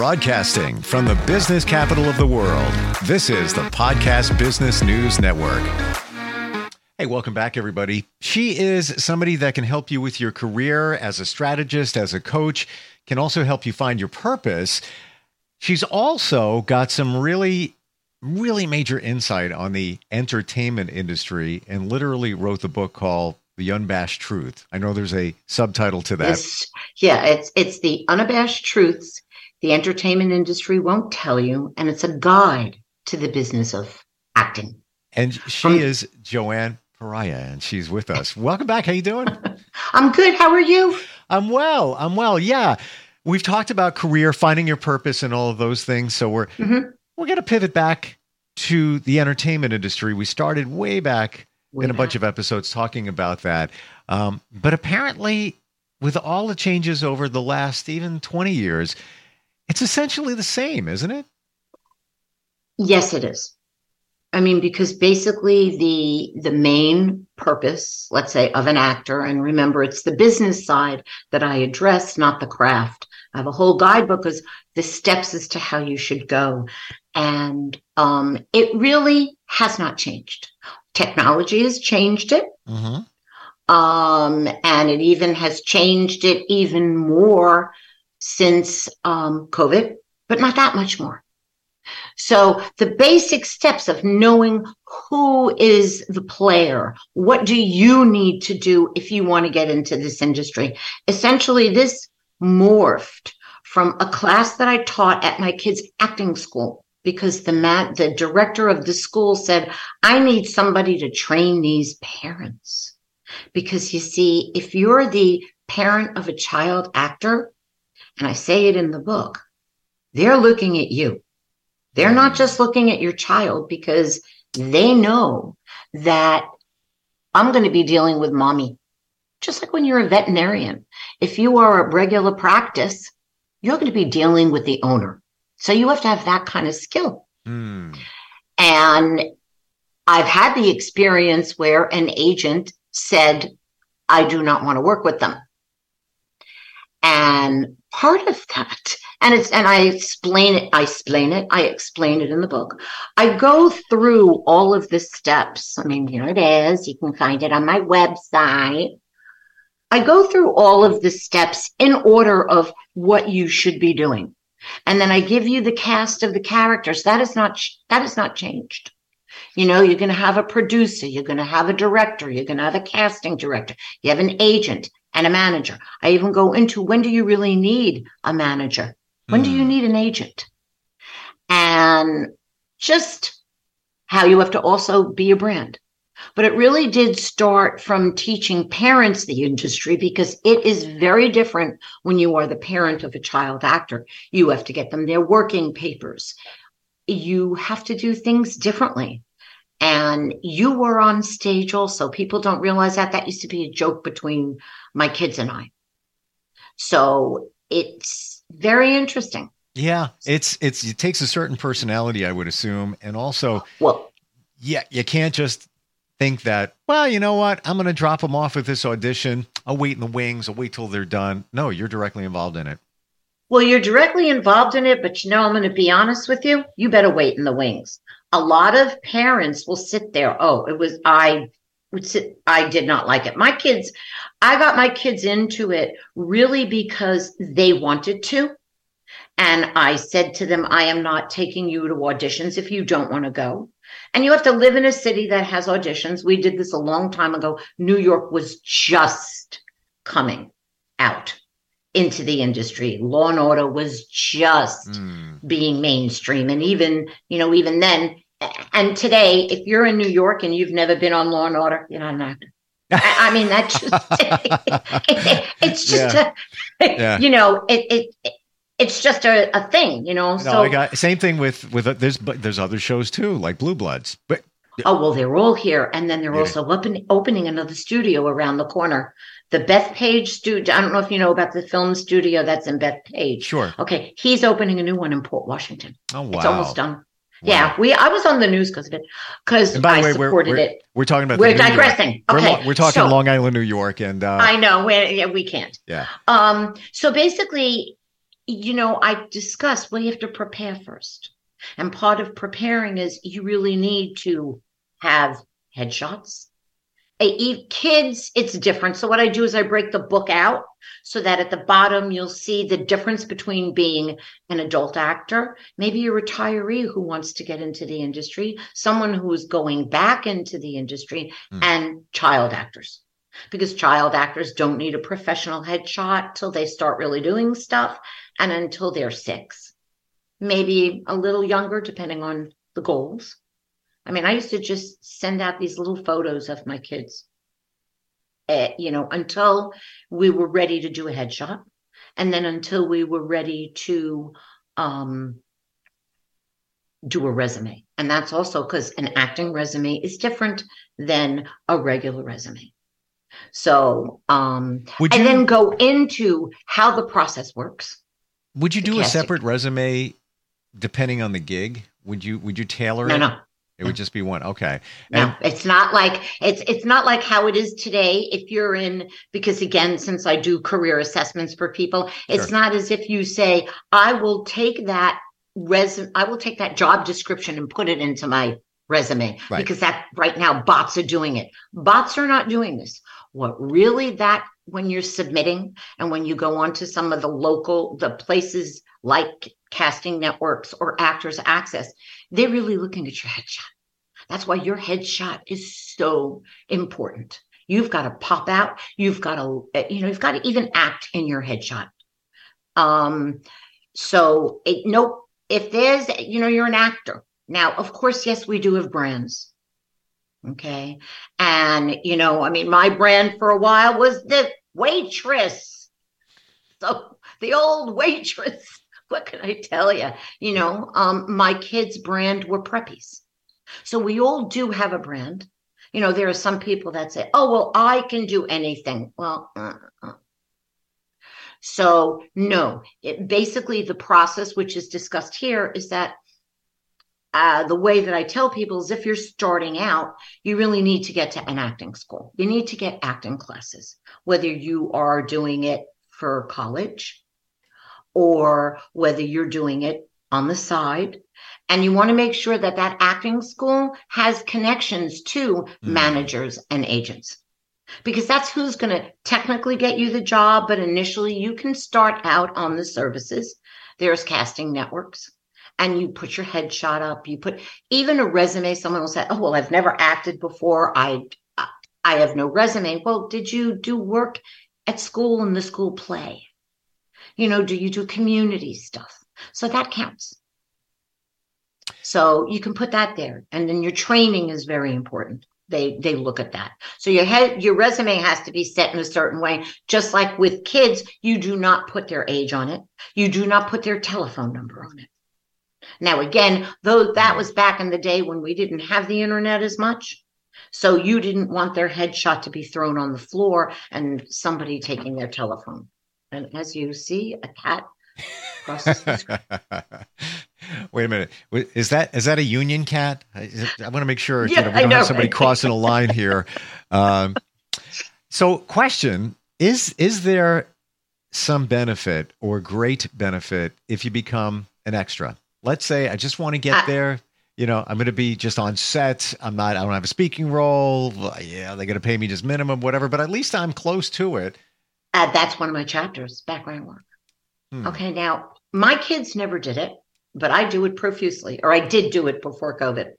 Broadcasting from the business capital of the world, this is the Podcast Business News Network. Hey, welcome back, everybody. She is somebody that can help you with your career as a strategist, as a coach, can also help you find your purpose. She's also got some really, really major insight on the entertainment industry and literally wrote the book called The Unabashed Truth. I know there's a subtitle to that. It's, yeah, it's it's the unabashed truths the entertainment industry won't tell you, and it's a guide to the business of acting. And she From, is Joann Perahia, and she's with us. Welcome back. How you doing? I'm good. How are you? I'm well. I'm well. Yeah. We've talked about career, finding your purpose, and all of those things. So we're mm-hmm. we're going to pivot back to the entertainment industry. We started way back way in a back. bunch of episodes talking about that, um, but apparently, with all the changes over the last even 20 years, it's essentially the same, isn't it? Yes, it is. I mean, because basically the the main purpose, let's say, of an actor, and remember, it's the business side that I address, not the craft. I have a whole guidebook as the steps as to how you should go, and um, it really has not changed. Technology has changed it, mm-hmm. um, and it even has changed it even more since um, COVID, but not that much more. So the basic steps of knowing who is the player, what do you need to do if you want to get into this industry? Essentially, this morphed from a class that I taught at my kids' acting school because the mat, the director of the school said, I need somebody to train these parents. Because you see, if you're the parent of a child actor, and I say it in the book, they're looking at you. They're not just looking at your child because they know that I'm going to be dealing with mommy. Just like when you're a veterinarian, if you are a regular practice, you're going to be dealing with the owner. So you have to have that kind of skill. Mm. And I've had the experience where an agent said, I do not want to work with them. And part of that, and it's and I explain it, I explain it, I explain it in the book. I go through all of the steps. I mean, here it is. You can find it on my website. I go through all of the steps in order of what you should be doing. And then I give you the cast of the characters. That is not that is not changed. You know, you're going to have a producer, you're going to have a director, you're going to have a casting director, you have an agent, and a manager. I even go into when do you really need a manager? When mm. do you hmm. need an agent? And just how you have to also be a brand. But it really did start from teaching parents the industry because it is very different when you are the parent of a child actor. You have to get them their working papers. You have to do things differently. And you were on stage also. People don't realize that. That used to be a joke between my kids and I. So it's very interesting. Yeah, it's it's it takes a certain personality, I would assume, and also well, yeah, you can't just think that. Well, you know what? I'm going to drop them off at this audition. I'll wait in the wings. I'll wait till they're done. No, you're directly involved in it. Well, you're directly involved in it, but you know, I'm going to be honest with you. You better wait in the wings. A lot of parents will sit there. Oh, it was I would sit. I did not like it. My kids, I got my kids into it really because they wanted to. And I said to them, I am not taking you to auditions if you don't want to go. And you have to live in a city that has auditions. We did this a long time ago. New York was just coming out into the industry. Law and Order was just mm. being mainstream. And even, you know, even then, and today, if you're in New York and you've never been on Law and Order, you're not an actor. I, mean, that's just, it's just, yeah. A, yeah. you know, it, it, it's just a, a thing, you know. No, so I got same thing with with there's but there's other shows too, like Blue Bloods. But oh well, they're all here, and then they're yeah. also open, opening another studio around the corner. The Bethpage studio. I don't know if you know about the film studio that's in Bethpage. Sure. Okay, he's opening a new one in Port Washington. Oh wow, it's almost done. Yeah, we. I was on the news because of it. Because I way, supported we're, it. We're talking about. We're digressing. Okay, we're, we're talking so, Long Island, New York, and uh, I know. we yeah, we can't. Yeah. Um. So basically, you know, I discussed, well, you have to prepare first. And part of preparing is you really need to have headshots. Kids, it's different. So, what I do is I break the book out so that at the bottom you'll see the difference between being an adult actor, maybe a retiree who wants to get into the industry, someone who is going back into the industry, mm. and child actors. Because child actors don't need a professional headshot till they start really doing stuff and until they're six, maybe a little younger, depending on the goals. I mean, I used to just send out these little photos of my kids, uh, you know, until we were ready to do a headshot. And then until we were ready to um, do a resume. And that's also because an acting resume is different than a regular resume. So, um, Would you, and then go into how the process works. Would you do a separate resume depending on the gig? Would you would you tailor it? no, it? No, it would just be one. Okay. And no, it's not like it's it's not like how it is today. If you're in because again, since I do career assessments for people, it's sure. not as if you say, I will take that resume, I will take that job description and put it into my resume. Right. Because that right now bots are doing it. Bots are not doing this. What really that when you're submitting and when you go on to some of the local the places like casting networks or actors access they're really looking at your headshot. That's why your headshot is so important. You've got to pop out. You've got to you know you've got to even act in your headshot. Um so it nope. If there's you know you're an actor. Now of course yes we do have brands. Okay. And, you know, I mean, my brand for a while was the waitress. So the old waitress, what can I tell you? You know, um, my kids' brand were preppies. So we all do have a brand. You know, there are some people that say, oh, well, I can do anything. Well, uh, uh. so no, it, basically the process, which is discussed here, is that uh, the way that I tell people is if you're starting out, you really need to get to an acting school. You need to get acting classes, whether you are doing it for college or whether you're doing it on the side. And you want to make sure that that acting school has connections to mm. managers and agents because that's who's going to technically get you the job. But initially, you can start out on the services. There's casting networks and you put your headshot up you put even a resume someone will say oh well i've never acted before i i have no resume well did you do work at school in the school play you know do you do community stuff? So that counts. So you can put that there and then your training is very important. They they look at that. So your head your resume has to be set in a certain way. Just like with kids you do not put their age on it. You do not put their telephone number on it. Now, again, though that was back in the day when we didn't have the internet as much. So you didn't want their headshot to be thrown on the floor and somebody taking their telephone. And as you see, a cat crosses the screen. Wait a minute. Is that is that a union cat? I, I want to make sure yeah, you know, we don't know, have somebody right? crossing a line here. Um, so, question is: Is there some benefit or great benefit if you become an extra? let's say I just want to get uh, there. You know, I'm going to be just on set. I'm not, I don't have a speaking role. Yeah, they're going to pay me just minimum, whatever, but at least I'm close to it. Uh, that's one of my chapters, background work. Hmm. Okay. Now, my kids never did it, but I do it profusely, or I did do it before COVID.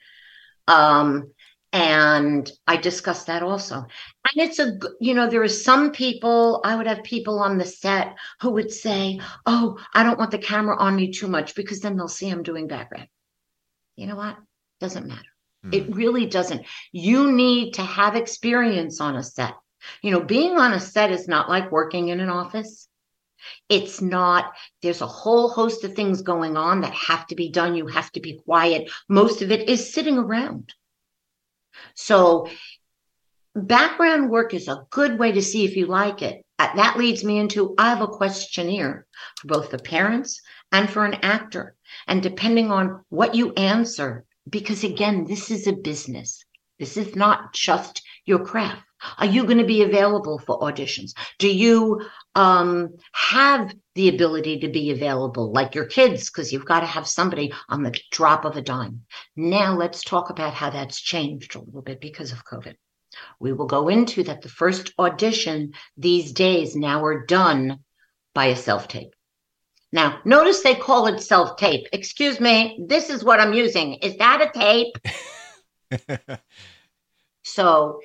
Um, and I discussed that also. And it's a, you know, there are some people, I would have people on the set who would say, Oh, I don't want the camera on me too much because then they'll see I'm doing background. You know what? Doesn't matter. Mm-hmm. It really doesn't. You need to have experience on a set. You know, being on a set is not like working in an office. It's not, there's a whole host of things going on that have to be done. You have to be quiet. Most of it is sitting around so, background work is a good way to see if you like it. Uh, that leads me into I have a questionnaire for both the parents and for an actor. And depending on what you answer, because again, this is a business, this is not just your craft. Are you going to be available for auditions? Do you um, have the ability to be available like your kids? Because you've got to have somebody on the drop of a dime. Now, let's talk about how that's changed a little bit because of COVID. We will go into that the first audition these days now are done by a self tape. Now, notice they call it self tape. Excuse me, this is what I'm using. Is that a tape? so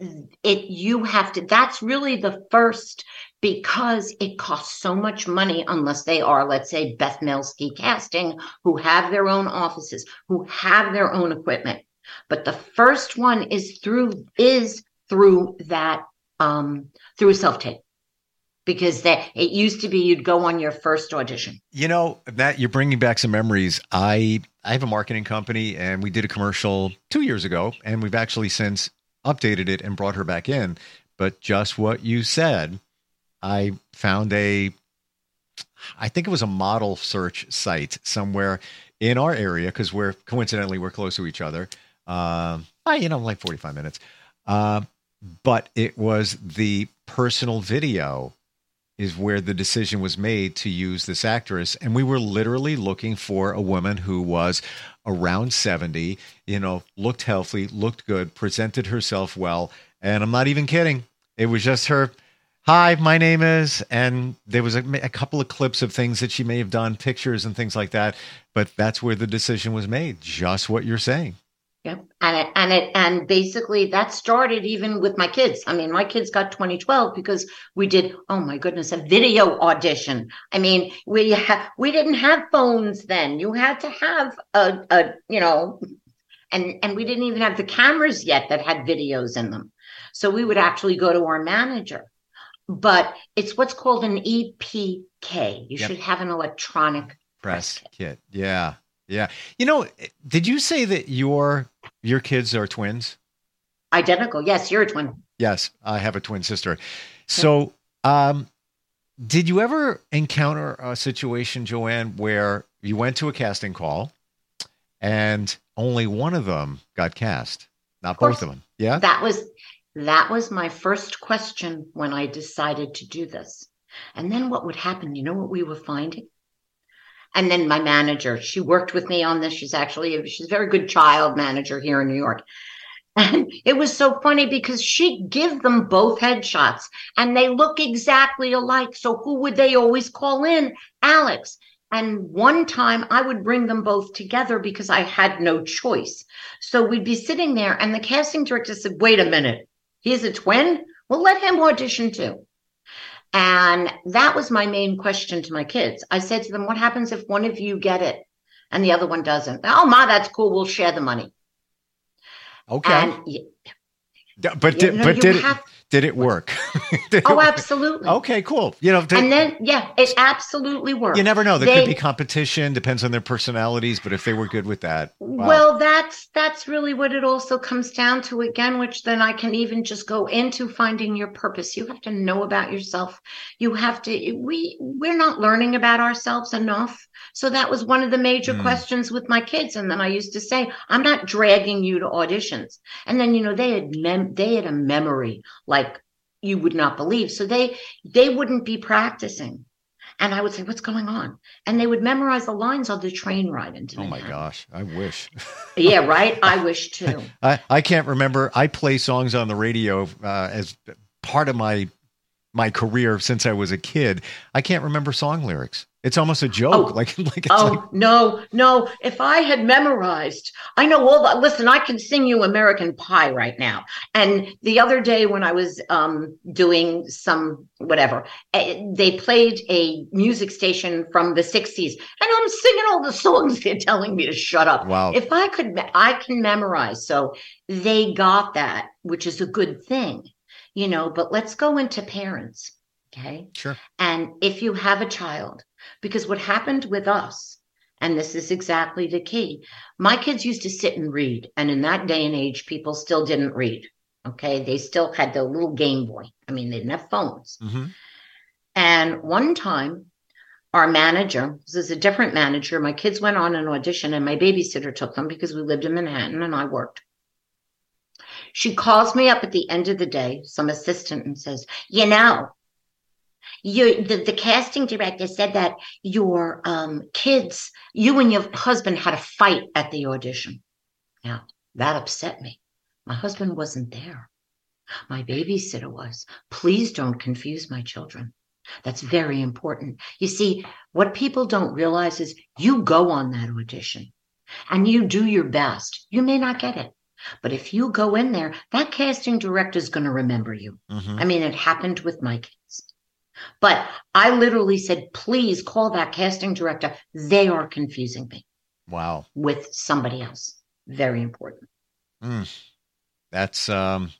it you have to that's really the first because it costs so much money unless they are let's say beth Melsky casting who have their own offices who have their own equipment. But the first one is through is through that um through a self-tape. Because that it used to be you'd go on your first audition. You know that you're bringing back some memories. I i have a marketing company and we did a commercial two years ago and we've actually since updated it and brought her back in. But just what you said, I found a, I think it was a model search site somewhere in our area because we're coincidentally we're close to each other. Um, I, you know, like 45 minutes. Uh, but it was the personal video is where the decision was made to use this actress. And we were literally looking for a woman who was around 70, you know, looked healthy, looked good, presented herself well. And I'm not even kidding. It was just her, hi, my name is, and there was a, a couple of clips of things that she may have done, pictures and things like that. But that's where the decision was made, just what you're saying. Yep. And it, and it, and basically that started even with my kids. I mean, my kids got 2012 because we did, oh my goodness, a video audition. I mean, we ha- we didn't have phones then. You had to have a, a, you know, and, and we didn't even have the cameras yet that had videos in them. So we would actually go to our manager, but it's what's called an EPK. You yep. should have an electronic press, press kit. kit. Yeah. Yeah. You know, did you say that your your kids are twins? Identical. Yes, you're a twin. Yes, I have a twin sister. So, um did you ever encounter a situation, Joann, where you went to a casting call and only one of them got cast, not of both of them? Yeah. That was that was my first question when I decided to do this. And then what would happen? You know what we were finding? And then my manager she worked with me on this she's actually she's a very good child manager here in new york and it was so funny because she'd give them both headshots and they look exactly alike so who would they always call in alex and one time I would bring them both together because I had no choice. So we'd be sitting there, and the casting director said, Wait a minute, he's a twin? Well, let him audition too. And that was my main question to my kids. I said to them, What happens if one of you get it and the other one doesn't? Oh, Ma, that's cool. We'll share the money. Okay. And, but did, know, but did have, it, did it work? did oh, it absolutely. Okay, cool. You know, and then yeah, it absolutely worked. You never know. There they, could be competition, depends on their personalities, but if they were good with that. Wow. Well, that's that's really what it also comes down to again, which then I can even just go into finding your purpose. You have to know about yourself. You have to we we're not learning about ourselves enough. So that was one of the major mm. questions with my kids. And then I used to say, I'm not dragging you to auditions. And then, you know, they had mem- they had a memory like you would not believe. So they they wouldn't be practicing. And I would say, "What's going on?" And they would memorize the lines on the train ride into. Oh my gosh, I wish. yeah, right. I wish too. I I can't remember. I play songs on the radio uh, as part of my my career since I was a kid. I can't remember song lyrics. It's almost a joke. Oh, like, like oh like... no, no. If I had memorized, I know all that. Listen, I can sing you American Pie right now. And the other day when I was um, doing some whatever, uh, they played a music station from the '60s, and I'm singing all the songs. They're telling me to shut up. Wow. If I could, I can memorize. So they got that, which is a good thing, you know. But let's go into parents. Okay. Sure. And if you have a child because what happened with us, and this is exactly the key, my kids used to sit and read. And in that day and age, people still didn't read. Okay. They still had the little Game Boy. I mean, they didn't have phones. Mm-hmm. And one time, our manager, this is a different manager, my kids went on an audition and my babysitter took them because we lived in Manhattan and I worked. She calls me up at the end of the day, some assistant, and says, You know, you the, the casting director said that your um, kids, you and your husband had a fight at the audition. Now, that upset me. My husband wasn't there. My babysitter was. Please don't confuse my children. That's very important. You see, what people don't realize is you go on that audition and you do your best. You may not get it. But if you go in there, that casting director is going to remember you. Mm-hmm. I mean, it happened with my kids. But I literally said, please call that casting director. They are confusing me. Wow. With somebody else. Very important. Mm. That's um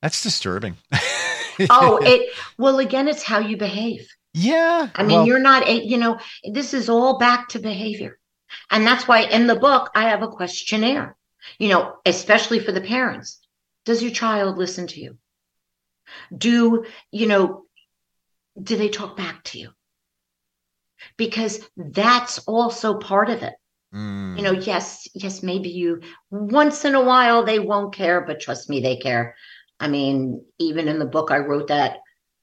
that's disturbing. oh, it well again it's how you behave. Yeah. I mean, well, you're not a, you know, this is all back to behavior. And that's why in the book I have a questionnaire. You know, especially for the parents. Does your child listen to you? Do, you know, do they talk back to you? Because that's also part of it. Mm. You know, yes, yes, maybe you once in a while they won't care, but trust me, they care. I mean, even in the book, I wrote that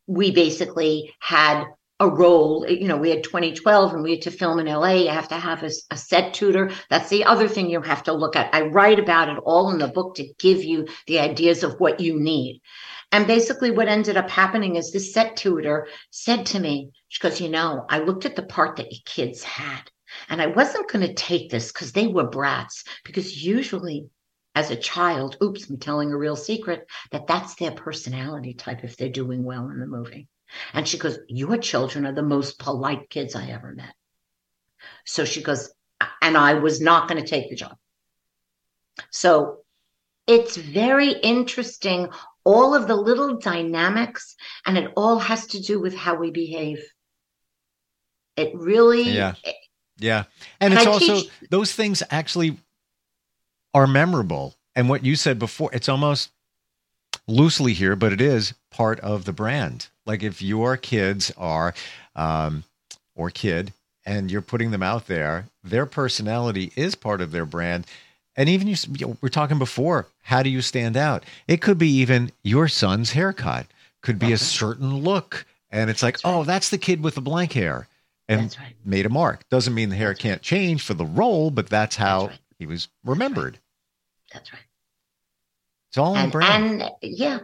we basically had a role. You know, we had 2012 and we had to film in LA. You have to have a, a, set tutor. That's the other thing you have to look at. I write about it all in the book to give you the ideas of what you need. And basically, what ended up happening is this set tutor said to me, she goes, You know, I looked at the part that your kids had, and I wasn't going to take this because they were brats, because usually as a child, oops, I'm telling a real secret, that that's their personality type if they're doing well in the movie. And she goes, Your children are the most polite kids I ever met. So she goes, and I was not going to take the job. So it's very interesting all of the little dynamics, and it all has to do with how we behave. It really, yeah, yeah, and, and it's I also teach- those things actually are memorable. And what you said before, it's almost loosely here, but it is part of the brand. Like if your kids are, um, or kid, and you're putting them out there, their personality is part of their brand. And even you, you know, we're talking before, how do you stand out? It could be even your son's haircut, could be a certain look. And it's like, that's right. oh, that's the kid with the blank hair and right. made a mark. Doesn't mean the hair that's can't right. change for the role, but that's how he was remembered. That's right. It's all and, brand. And yeah,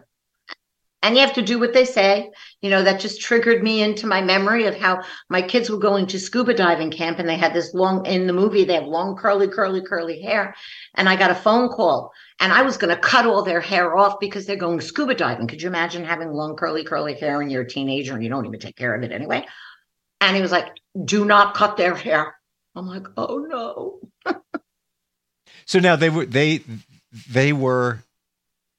and you have to do what they say. You know, that just triggered me into my memory of how my kids were going to scuba diving camp and they had this long, in the movie, they have long, curly, curly, curly hair. And I got a phone call and I was going to cut all their hair off because they're going scuba diving. Could you imagine having long, curly, curly hair and you're a teenager and you don't even take care of it anyway? And he was like, do not cut their hair. I'm like, oh no. so now they were, they, they were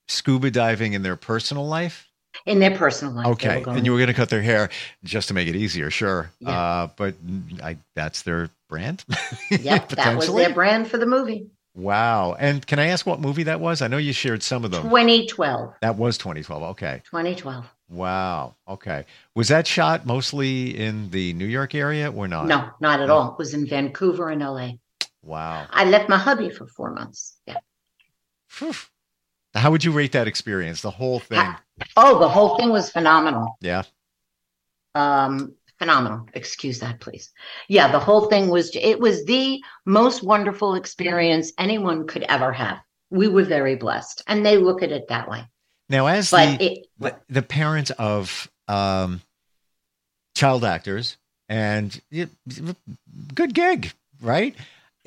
scuba diving in their personal life? in their personal life. Okay, and you were going to cut their hair just to make it easier, sure. Yeah. Uh, but I, that's their brand. yeah, that was their brand for the movie. Wow. And can I ask what movie that was? I know you shared some of them. 2012. That was 2012. Okay. 2012. Wow. Okay. Was that shot mostly in the New York area or not? No, not at no. all. It was in Vancouver and LA. Wow. I left my hubby for four months. Yeah. Whew. How would you rate that experience, the whole thing? Oh, the whole thing was phenomenal. Yeah. Um, phenomenal. Excuse that, please. Yeah, the whole thing was it was the most wonderful experience anyone could ever have. We were very blessed, and they look at it that way. Now, as the, it, the, the parent of um, child actors, and it, good gig, right?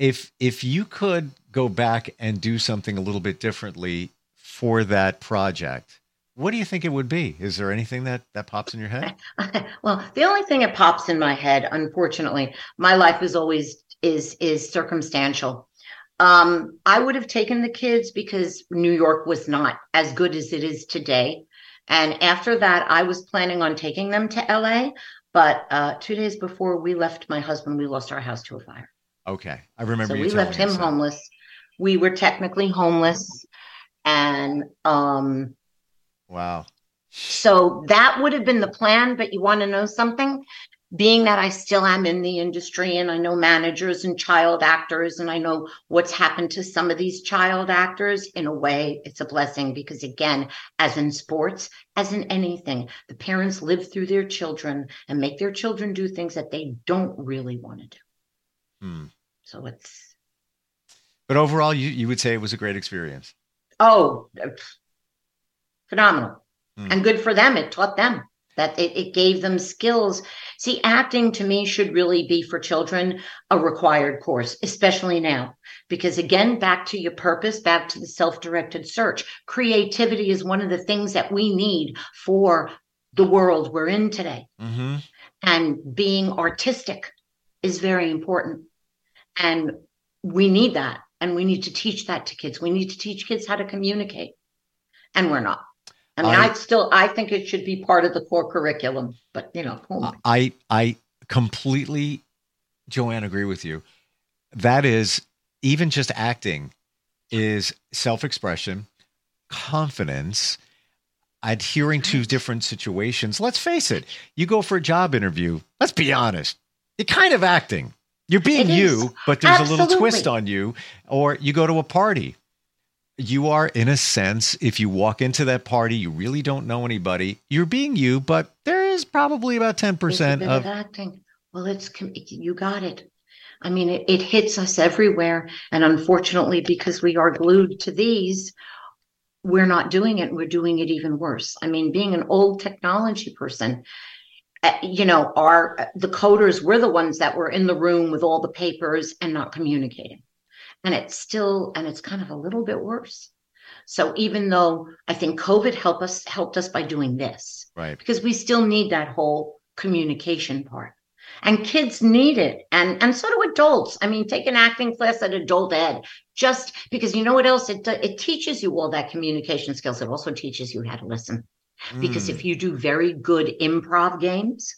If if you could go back and do something a little bit differently for that project, what do you think it would be? Is there anything that that pops in your head? well, the only thing that pops in my head, unfortunately, my life is always is is circumstantial. Um, I would have taken the kids because New York was not as good as it is today. And after that, I was planning on taking them to LA. But uh, two days before we left my husband, we lost our house to a fire. Okay. I remember so we left him homeless. We were technically homeless and um wow so that would have been the plan but you want to know something being that I still am in the industry and I know managers and child actors and I know what's happened to some of these child actors, in a way, it's a blessing because, again, as in sports, as in anything, the parents live through their children and make their children do things that they don't really want to do. Hmm. So it's. But overall, you, you would say it was a great experience. Oh, phenomenal. Hmm. And good for them. It taught them that it, it, gave them skills. See, acting to me should really be for children a required course, especially now. Because again, back to your purpose, back to the self directed search, creativity is one of the things that we need for the world we're in today. Mm-hmm. And being artistic is very important. And we need that. And we need to teach that to kids. We need to teach kids how to communicate. And we're not. I mean, I, I, still I think it should be part of the core curriculum, but you know, I I completely, Joann, agree with you. That is even just acting is self-expression, confidence, adhering to different situations. Let's face it, you go for a job interview. Let's be honest, you're kind of acting. You're being you, but there's Absolutely. a little twist on you. Or you go to a party. You are in a sense if you walk into that party you really don't know anybody. You're being you but there is probably about 10% of, of acting. Well it's you got it. I mean it, it hits us everywhere and unfortunately because we are glued to these we're not doing it. We're doing it even worse. I mean being an old technology person Uh, you know our uh, the coders were the ones that were in the room with all the papers and not communicating. And it's still and it's kind of a little bit worse. So even though i think covid helped us helped us by doing this right. because we still need that whole communication part. And kids need it. And and so do adults. I mean take an acting class at adult ed just because you know what else? It it teaches you all that communication skills. It also teaches you how to listen mm. because if you do very good improv games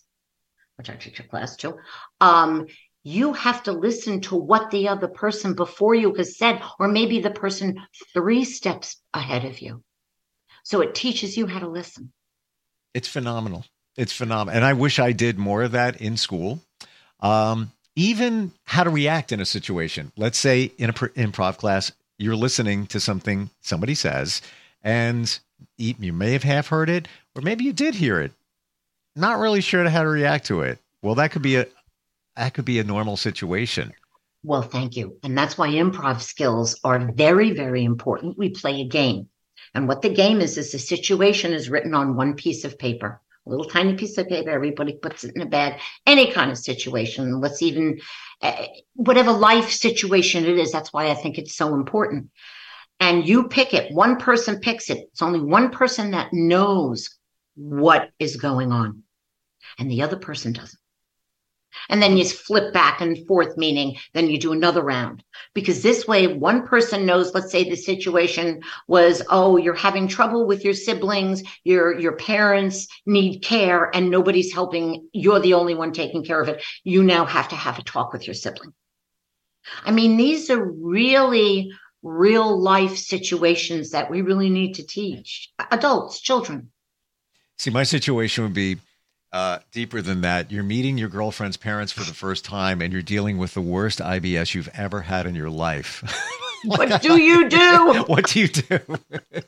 which i teach a class too um you have to listen to what the other person before you has said, or maybe the person three steps ahead of you. So it teaches you how to listen. It's phenomenal. It's phenomenal. And I wish I did more of that in school. Um, even how to react in a situation. Let's say in an improv class, you're listening to something somebody says, and you may have half heard it, or maybe you did hear it. Not really sure how to react to it. Well, that could be a, that could be a normal situation. Well, thank you. And that's why improv skills are very, very important. We play a game. And what the game is, is the situation is written on one piece of paper, a little tiny piece of paper. Everybody puts it in a bag, any kind of situation. Let's even, uh, whatever life situation it is. That's why I think it's so important. And you pick it. One person picks it. It's only one person that knows what is going on, and the other person doesn't. And then you flip back and forth, meaning then you do another round. Because this way, one person knows, let's say the situation was, oh, you're having trouble with your siblings, your, your parents need care, and nobody's helping. You're the only one taking care of it. You now have to have a talk with your sibling. I mean, these are really real life situations that we really need to teach adults, children. See, my situation would be uh, deeper than that. You're meeting your girlfriend's parents for the first time, and you're dealing with the worst IBS you've ever had in your life. what do you do? what do you do?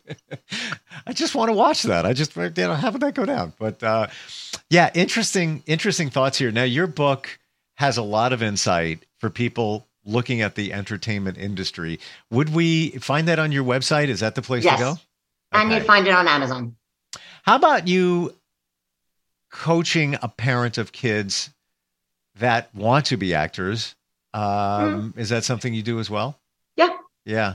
I just want to watch that. I just you know how would that go down? But uh, yeah, interesting, interesting thoughts here. Now, your book has a lot of insight for people looking at the entertainment industry. Would we find that on your website? Is that the place yes. to go? Okay. And you'd find it on Amazon. How about you coaching a parent of kids that want to be actors. Um, mm. Is that something you do as well? Yeah. Yeah.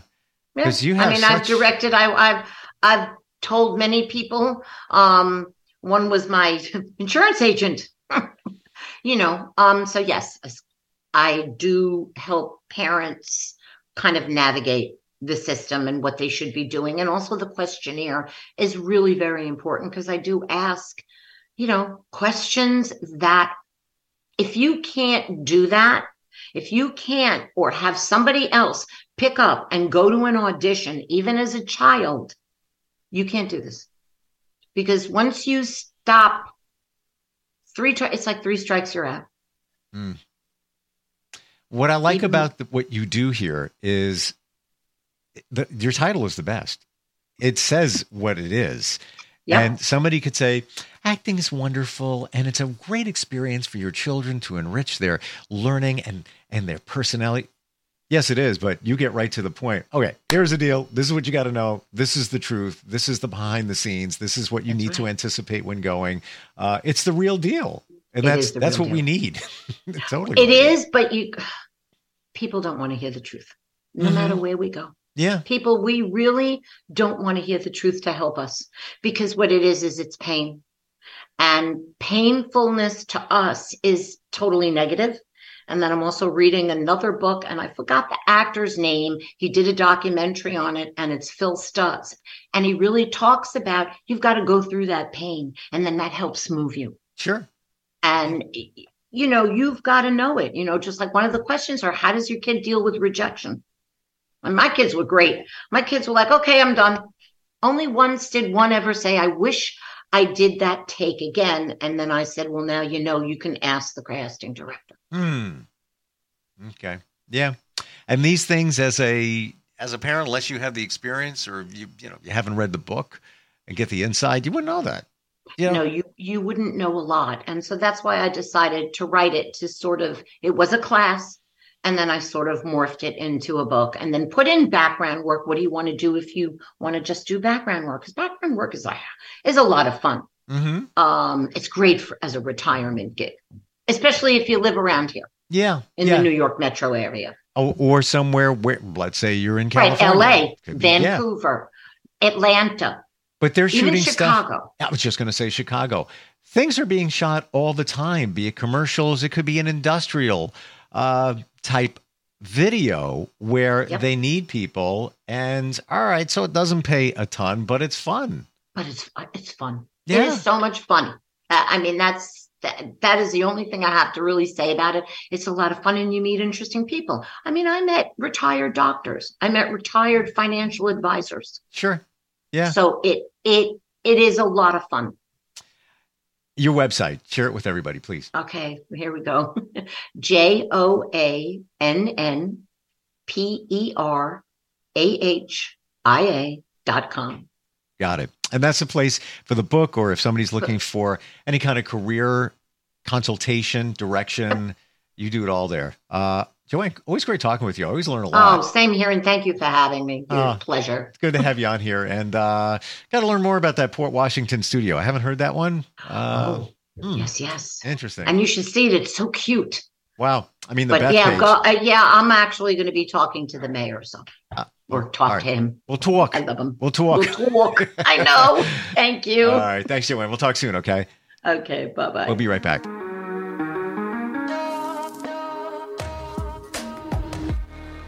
Because yeah. you have. I mean, such... I've directed. I, have I've told many people. Um, one was my insurance agent. you know. Um. So yes, I do help parents kind of navigate the system and what they should be doing, and also the questionnaire is really very important because I do ask you know, questions that if you can't do that, if you can't or have somebody else pick up and go to an audition, even as a child, you can't do this. Because once you stop three. It's like three strikes, you're out. Mm. What I like about the, what you do here is the, your title is the best. It says what it is. Yeah. And somebody could say, acting is wonderful and it's a great experience for your children to enrich their learning and, and their personality. Yes, it is, but you get right to the point. Okay, here's the deal. This is what you got to know. This is the truth. This is the behind the scenes. This is what you that's need right. to anticipate when going. Uh, it's the real deal, and it that's that's what deal. we need. totally, it is. But you, people don't want to hear the truth, no mm-hmm. matter where we go. Yeah, people, we really don't want to hear the truth to help us because what it is is it's pain, and painfulness to us is totally negative. negative and then I'm also reading another book, and I forgot the actor's name. He did a documentary on it, and it's Phil Stutz. And he really talks about you've got to go through that pain, and then that helps move you. Sure. And you know, you've got to know it. You know, just like one of the questions are, how does your kid deal with rejection? And my kids were great. My kids were like, okay, I'm done. Only once did one ever say, I wish I did that take again. And then I said, well, now you know you can ask the casting director. Hmm. Okay. Yeah. And these things as a as a parent, unless you have the experience or you you know you haven't read the book and get the inside, you wouldn't know that. You know? No, you you wouldn't know a lot. And so that's why I decided to write it to sort of it was a class and then I sort of morphed it into a book and then put in background work. What do you want to do if you want to just do background work? Because background work is a, is a lot of fun. Mm-hmm. Um, it's great for, as a retirement gig especially if you live around here. Yeah. In yeah. the New York metro area. Oh, or somewhere where, let's say you're in California. Right, LA, Vancouver, yeah. Atlanta. But they're shooting Chicago. stuff. I was just going to say Chicago. Things are being shot all the time, be it commercials, it could be an industrial uh, type video where yep. they need people. And all right, so it doesn't pay a ton, but it's fun. But it's it's fun. Yeah. It is so much fun. I mean, that's that, that is the only thing I have to really say about it. It's a lot of fun and you meet interesting people. I mean, I met retired doctors. I met retired financial advisors. Sure. Yeah. So it it it is a lot of fun. Your website, share it with everybody, please. Okay, here we go. J O A N N P E R A H I A dot com. Got it. And that's a place for the book, or if somebody's looking for any kind of career consultation, direction, you do it all there. Uh, Joann, always great talking with you. I always learn a lot. Oh, same here. And thank you for having me. Uh, pleasure. It's good to have you on here. And uh, got to learn more about that Port Washington studio. I haven't heard that one. Uh, oh, hmm. yes, yes. Interesting. And you should see it. It's so cute. Wow. I mean, the but Beth yeah, go, uh, yeah, I'm actually going to be talking to the mayor. So uh, or talk right. to him. We'll talk. I love him. We'll talk. We'll talk. I know. Thank you. All right. Thanks, Joann. We'll talk soon. Okay. Okay. Bye bye. We'll be right back.